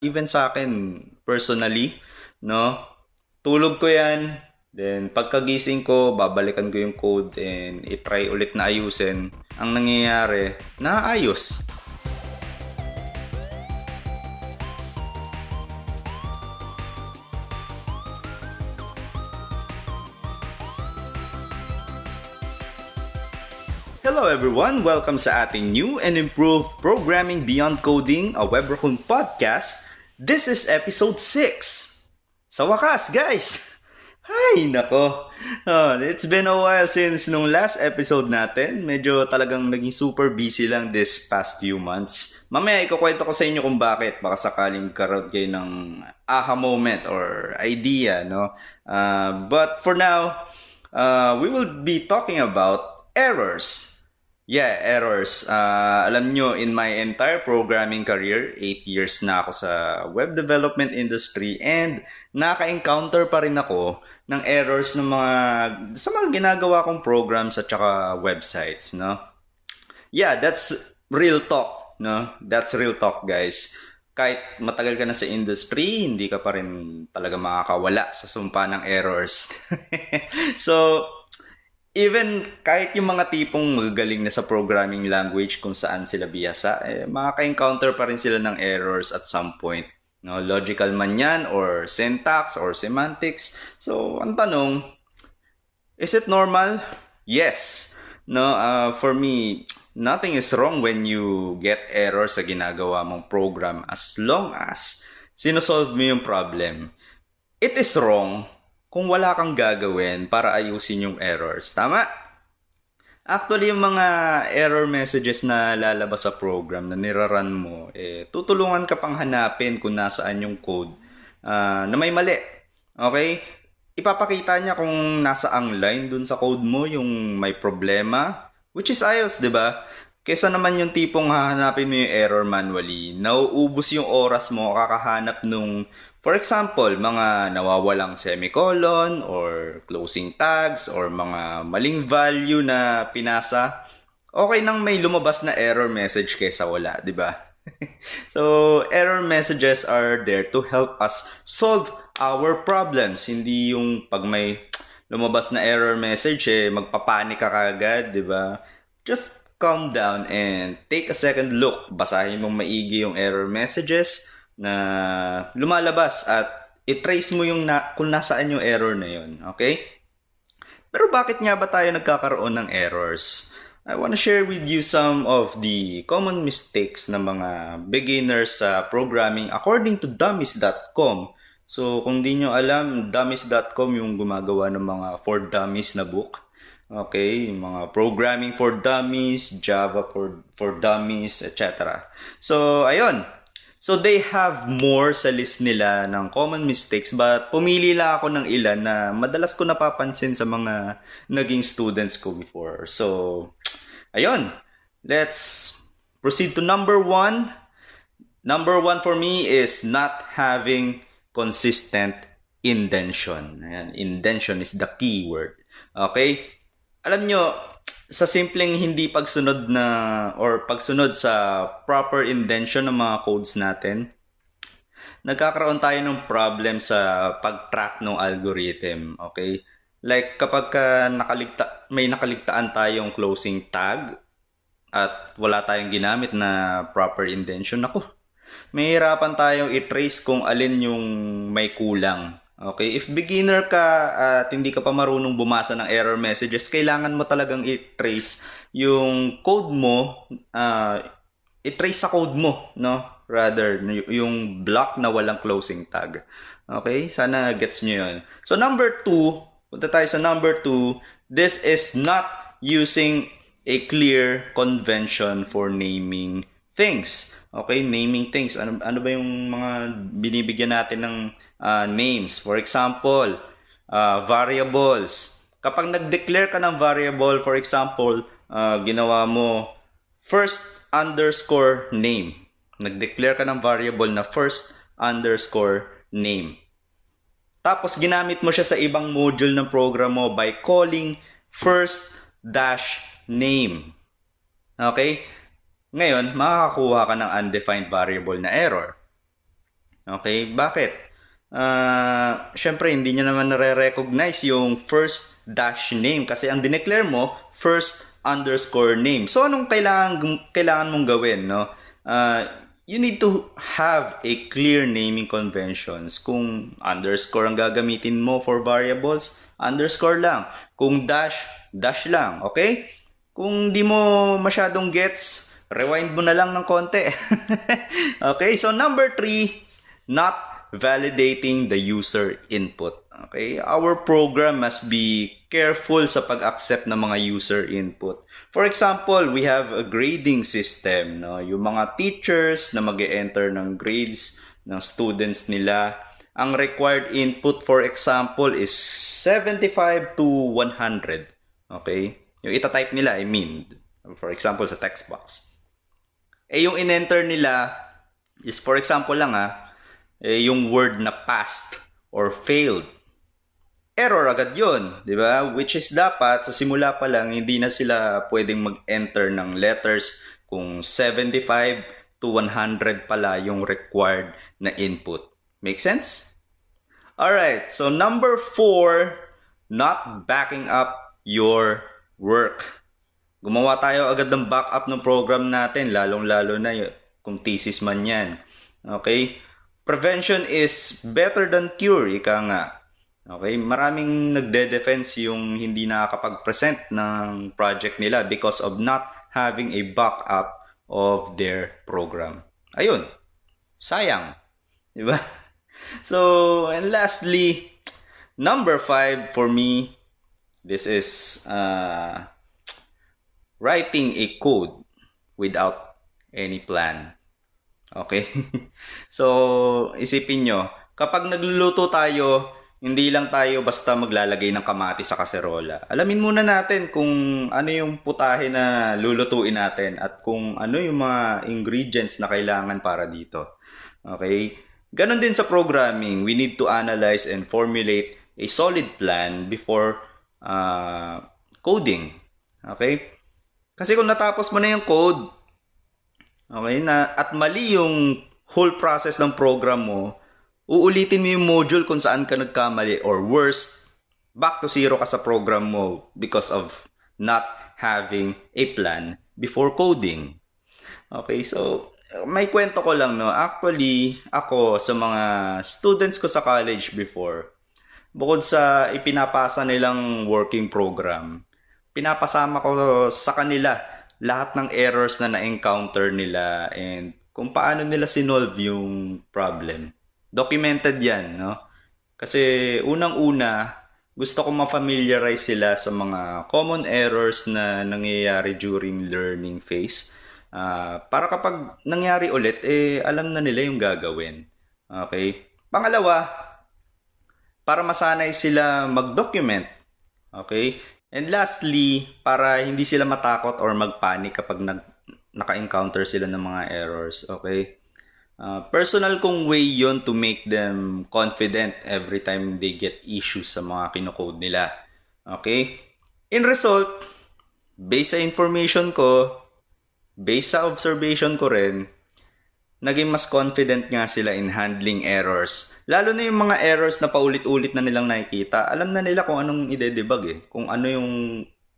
Even sa akin, personally, no? Tulog ko yan, then pagkagising ko, babalikan ko yung code and i-try ulit na ayusin. Ang nangyayari, naayos. Everyone! Welcome sa ating new and improved Programming Beyond Coding, a Web Raccoon podcast. This is episode 6. Sa wakas, guys! Ay, nako. Oh, it's been a while since nung last episode natin. Medyo talagang naging super busy lang this past few months. Mamaya ikukwento ko sa inyo kung bakit. Baka sakaling karoon kayo ng aha moment or idea, no? Uh, but for now, uh, we will be talking about errors Yeah, errors. Uh, alam nyo, in my entire programming career, 8 years na ako sa web development industry and naka-encounter pa rin ako ng errors ng mga sa mga ginagawa kong programs at saka websites, no? Yeah, that's real talk, no? That's real talk, guys. Kahit matagal ka na sa industry, hindi ka pa rin talaga makakawala sa sumpa ng errors. so, even kahit yung mga tipong magagaling na sa programming language kung saan sila biyasa, eh, makaka-encounter pa rin sila ng errors at some point. No, logical man yan or syntax or semantics. So, ang tanong, is it normal? Yes. No, uh, for me, nothing is wrong when you get errors sa ginagawa mong program as long as sinosolve mo yung problem. It is wrong kung wala kang gagawin para ayusin yung errors. Tama? Actually, yung mga error messages na lalabas sa program na niraran mo, eh, tutulungan ka pang hanapin kung nasaan yung code uh, na may mali. Okay? Ipapakita niya kung nasa ang line dun sa code mo yung may problema, which is ayos, di ba? Kesa naman yung tipong hahanapin mo yung error manually, nauubos yung oras mo kakahanap nung For example, mga nawawalang semicolon or closing tags or mga maling value na pinasa, okay nang may lumabas na error message kaysa wala, di ba? so, error messages are there to help us solve our problems. Hindi yung pag may lumabas na error message, eh, magpapanik ka kagad, di ba? Just calm down and take a second look. Basahin mong maigi yung error messages na lumalabas at i-trace mo yung na, kung nasaan yung error na yun. Okay? Pero bakit nga ba tayo nagkakaroon ng errors? I want to share with you some of the common mistakes ng mga beginners sa programming according to dummies.com. So, kung di nyo alam, dummies.com yung gumagawa ng mga for dummies na book. Okay, yung mga programming for dummies, Java for for dummies, etc. So, ayun, So they have more sa list nila ng common mistakes but pumili lang ako ng ilan na madalas ko napapansin sa mga naging students ko before. So, ayun. Let's proceed to number one. Number one for me is not having consistent indention. Ayan, indention is the key word. Okay? Alam nyo, sa simpleng hindi pagsunod na or pagsunod sa proper indention ng mga codes natin, nagkakaroon tayo ng problem sa pag-track ng algorithm. Okay? Like kapag ka nakaligta, may nakaligtaan tayong closing tag at wala tayong ginamit na proper indention, ako, may hirapan tayong i-trace kung alin yung may kulang Okay, if beginner ka at hindi ka pa marunong bumasa ng error messages, kailangan mo talagang i-trace yung code mo, uh, i-trace sa code mo, no? Rather, yung block na walang closing tag. Okay, sana gets nyo yun. So number two, punta tayo sa number two, this is not using a clear convention for naming things. Okay, naming things. Ano, ano ba yung mga binibigyan natin ng uh, names. For example, uh, variables. Kapag nag-declare ka ng variable, for example, uh, ginawa mo first underscore name. Nag-declare ka ng variable na first underscore name. Tapos ginamit mo siya sa ibang module ng program mo by calling first dash name. Okay? Ngayon, makakakuha ka ng undefined variable na error. Okay? Bakit? Uh, Siyempre, hindi niya naman nare-recognize yung first dash name kasi ang dineclare mo, first underscore name. So, anong kailangan, kailangan mong gawin? No? Uh, you need to have a clear naming conventions. Kung underscore ang gagamitin mo for variables, underscore lang. Kung dash, dash lang. Okay? Kung di mo masyadong gets, rewind mo na lang ng konti. okay? So, number three, not validating the user input. Okay? Our program must be careful sa pag-accept ng mga user input. For example, we have a grading system. No? Yung mga teachers na mag enter ng grades ng students nila, ang required input, for example, is 75 to 100. Okay? Yung ita-type nila, I mean, for example, sa text box. Eh, yung in-enter nila is, for example lang ah, eh, yung word na past or failed. Error agad yon, di ba? Which is dapat sa simula pa lang hindi na sila pwedeng mag-enter ng letters kung 75 to 100 pala yung required na input. Make sense? Alright, so number 4, not backing up your work. Gumawa tayo agad ng backup ng program natin, lalong-lalo na kung thesis man yan. Okay? prevention is better than cure, ika nga. Okay, maraming nagde-defense yung hindi nakakapag-present ng project nila because of not having a backup of their program. Ayun. Sayang. Di ba? So, and lastly, number five for me, this is uh, writing a code without any plan. Okay? so, isipin nyo, kapag nagluluto tayo, hindi lang tayo basta maglalagay ng kamati sa kaserola. Alamin muna natin kung ano yung putahe na lulutuin natin at kung ano yung mga ingredients na kailangan para dito. Okay? Ganon din sa programming. We need to analyze and formulate a solid plan before uh, coding. Okay? Kasi kung natapos mo na yung code, Okay, na at mali yung whole process ng program mo, uulitin mo yung module kung saan ka nagkamali or worse, back to zero ka sa program mo because of not having a plan before coding. Okay, so may kwento ko lang no. Actually, ako sa mga students ko sa college before, bukod sa ipinapasa nilang working program, pinapasama ko sa kanila lahat ng errors na na-encounter nila and kung paano nila sinolve yung problem. Documented yan, no? Kasi unang-una, gusto ko ma-familiarize sila sa mga common errors na nangyayari during learning phase. Uh, para kapag nangyari ulit, eh, alam na nila yung gagawin. Okay? Pangalawa, para masanay sila mag-document. Okay? And lastly, para hindi sila matakot or magpanic kapag nag, naka-encounter sila ng mga errors, okay? Uh, personal kong way yon to make them confident every time they get issues sa mga kinocode nila. Okay? In result, based sa information ko, based sa observation ko rin, naging mas confident nga sila in handling errors. Lalo na yung mga errors na paulit-ulit na nilang nakikita, alam na nila kung anong ide-debug eh, kung ano yung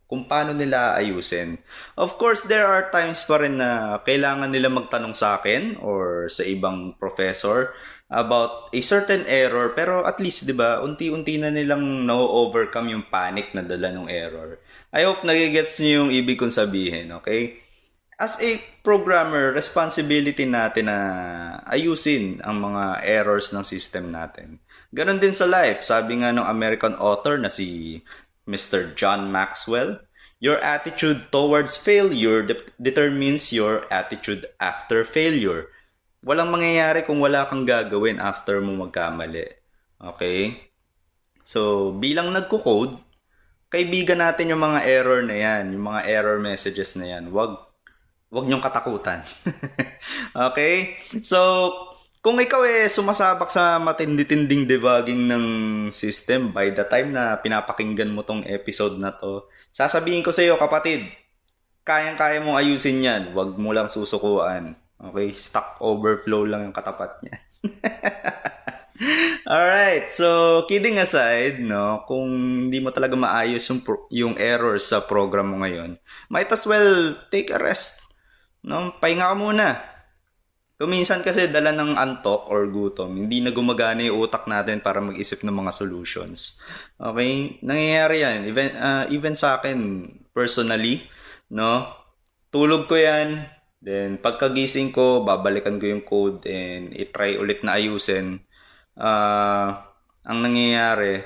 kung paano nila ayusin. Of course, there are times pa rin na kailangan nila magtanong sa akin or sa ibang professor about a certain error pero at least 'di ba unti-unti na nilang na-overcome yung panic na dala ng error. I hope nagigets niyo yung ibig kong sabihin, okay? As a programmer, responsibility natin na ayusin ang mga errors ng system natin. Ganon din sa life. Sabi nga ng American author na si Mr. John Maxwell, your attitude towards failure de- determines your attitude after failure. Walang mangyayari kung wala kang gagawin after mo magkamali. Okay? So, bilang nagko-code, kaibigan natin yung mga error na yan, yung mga error messages na yan. Wag Huwag niyong katakutan. okay? So, kung ikaw eh sumasabak sa matindi-tinding debugging ng system by the time na pinapakinggan mo tong episode na to, sasabihin ko sa iyo kapatid, kayang-kaya mong ayusin yan. Huwag mo lang susukuan. Okay? Stock overflow lang yung katapat niya. Alright, so kidding aside, no, kung hindi mo talaga maayos yung, pro- yung errors sa program mo ngayon, might as well take a rest. No? Pahinga ka muna. Kung minsan kasi dala ng antok or gutom, hindi na gumagana yung utak natin para mag-isip ng mga solutions. Okay? Nangyayari yan. Even, uh, even sa akin, personally, no? Tulog ko yan, then pagkagising ko, babalikan ko yung code and i-try ulit na ayusin uh, ang nangyayari,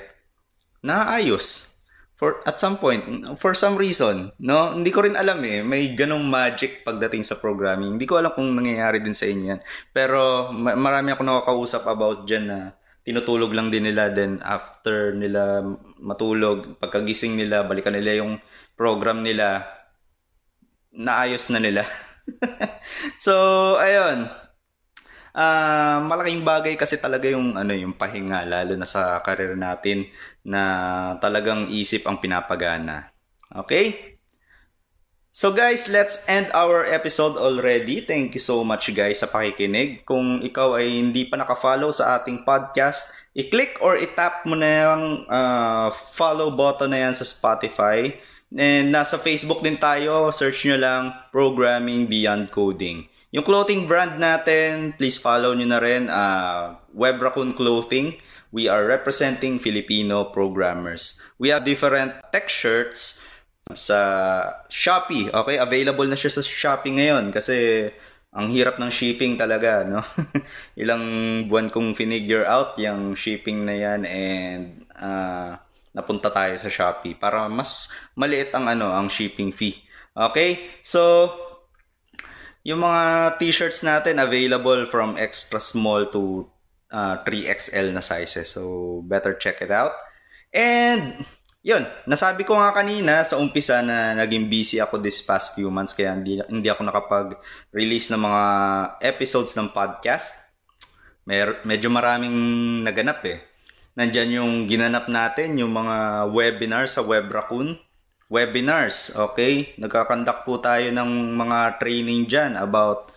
naayos. For, at some point, for some reason, no? Hindi ko rin alam eh. May ganong magic pagdating sa programming. Hindi ko alam kung nangyayari din sa inyo. Pero marami ako nakakausap about dyan na tinutulog lang din nila. Then after nila matulog, pagkagising nila, balikan nila yung program nila, naayos na nila. so, ayun uh, malaking bagay kasi talaga yung ano yung pahinga lalo na sa career natin na talagang isip ang pinapagana. Okay? So guys, let's end our episode already. Thank you so much guys sa pakikinig. Kung ikaw ay hindi pa naka-follow sa ating podcast, i-click or i-tap mo na yung uh, follow button na yan sa Spotify. And nasa Facebook din tayo, search nyo lang Programming Beyond Coding. Yung clothing brand natin, please follow nyo na rin, uh, Web Raccoon Clothing. We are representing Filipino programmers. We have different tech shirts sa Shopee. Okay, available na siya sa Shopee ngayon kasi ang hirap ng shipping talaga, no? Ilang buwan kong finigure out yung shipping na yan and uh, napunta tayo sa Shopee para mas maliit ang ano, ang shipping fee. Okay? So, yung mga t-shirts natin available from extra small to uh, 3XL na sizes. So, better check it out. And, yun, nasabi ko nga kanina sa umpisa na naging busy ako this past few months kaya hindi, hindi ako nakapag-release ng mga episodes ng podcast. Mer- medyo maraming naganap eh. Nandyan yung ginanap natin, yung mga webinar sa Web Raccoon webinars. Okay? Nagkakandak po tayo ng mga training dyan about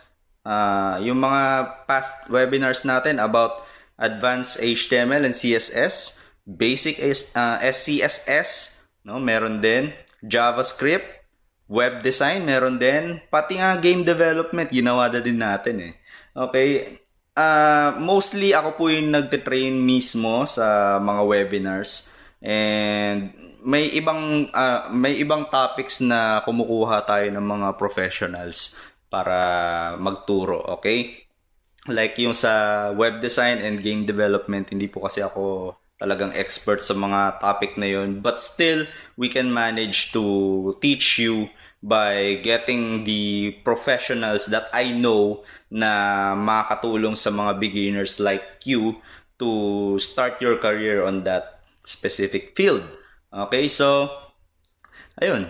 uh, yung mga past webinars natin about advanced HTML and CSS, basic uh, SCSS, no? meron din, JavaScript, web design, meron din, pati nga game development, ginawa na din natin eh. Okay? Uh, mostly ako po yung nagte-train mismo sa mga webinars and may ibang uh, may ibang topics na kumukuha tayo ng mga professionals para magturo, okay? Like yung sa web design and game development, hindi po kasi ako talagang expert sa mga topic na yun. But still, we can manage to teach you by getting the professionals that I know na makakatulong sa mga beginners like you to start your career on that specific field. Okay, so, ayun.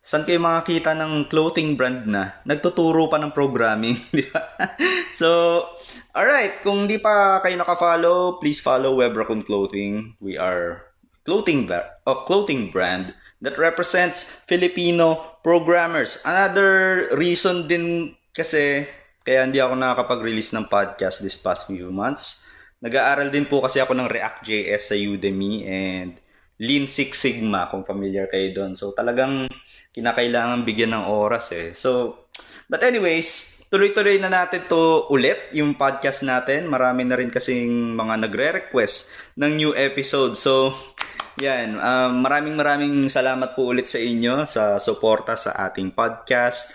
Saan kayo makakita ng clothing brand na nagtuturo pa ng programming, di ba? so, alright, kung di pa kayo naka-follow, please follow Web Raccoon Clothing. We are clothing, a clothing brand that represents Filipino programmers. Another reason din kasi kaya hindi ako nakakapag-release ng podcast this past few months. Nag-aaral din po kasi ako ng React.js sa Udemy and Lean Six Sigma kung familiar kayo doon. So talagang kinakailangan bigyan ng oras eh. So but anyways, tuloy-tuloy na natin to ulit yung podcast natin. Marami na rin kasing mga nagre-request ng new episode. So yan, um, maraming maraming salamat po ulit sa inyo sa suporta sa ating podcast.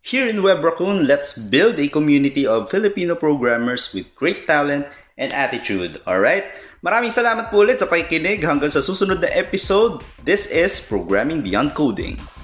Here in Web Raccoon, let's build a community of Filipino programmers with great talent and attitude. All right? Maraming salamat po ulit sa pakikinig hanggang sa susunod na episode. This is Programming Beyond Coding.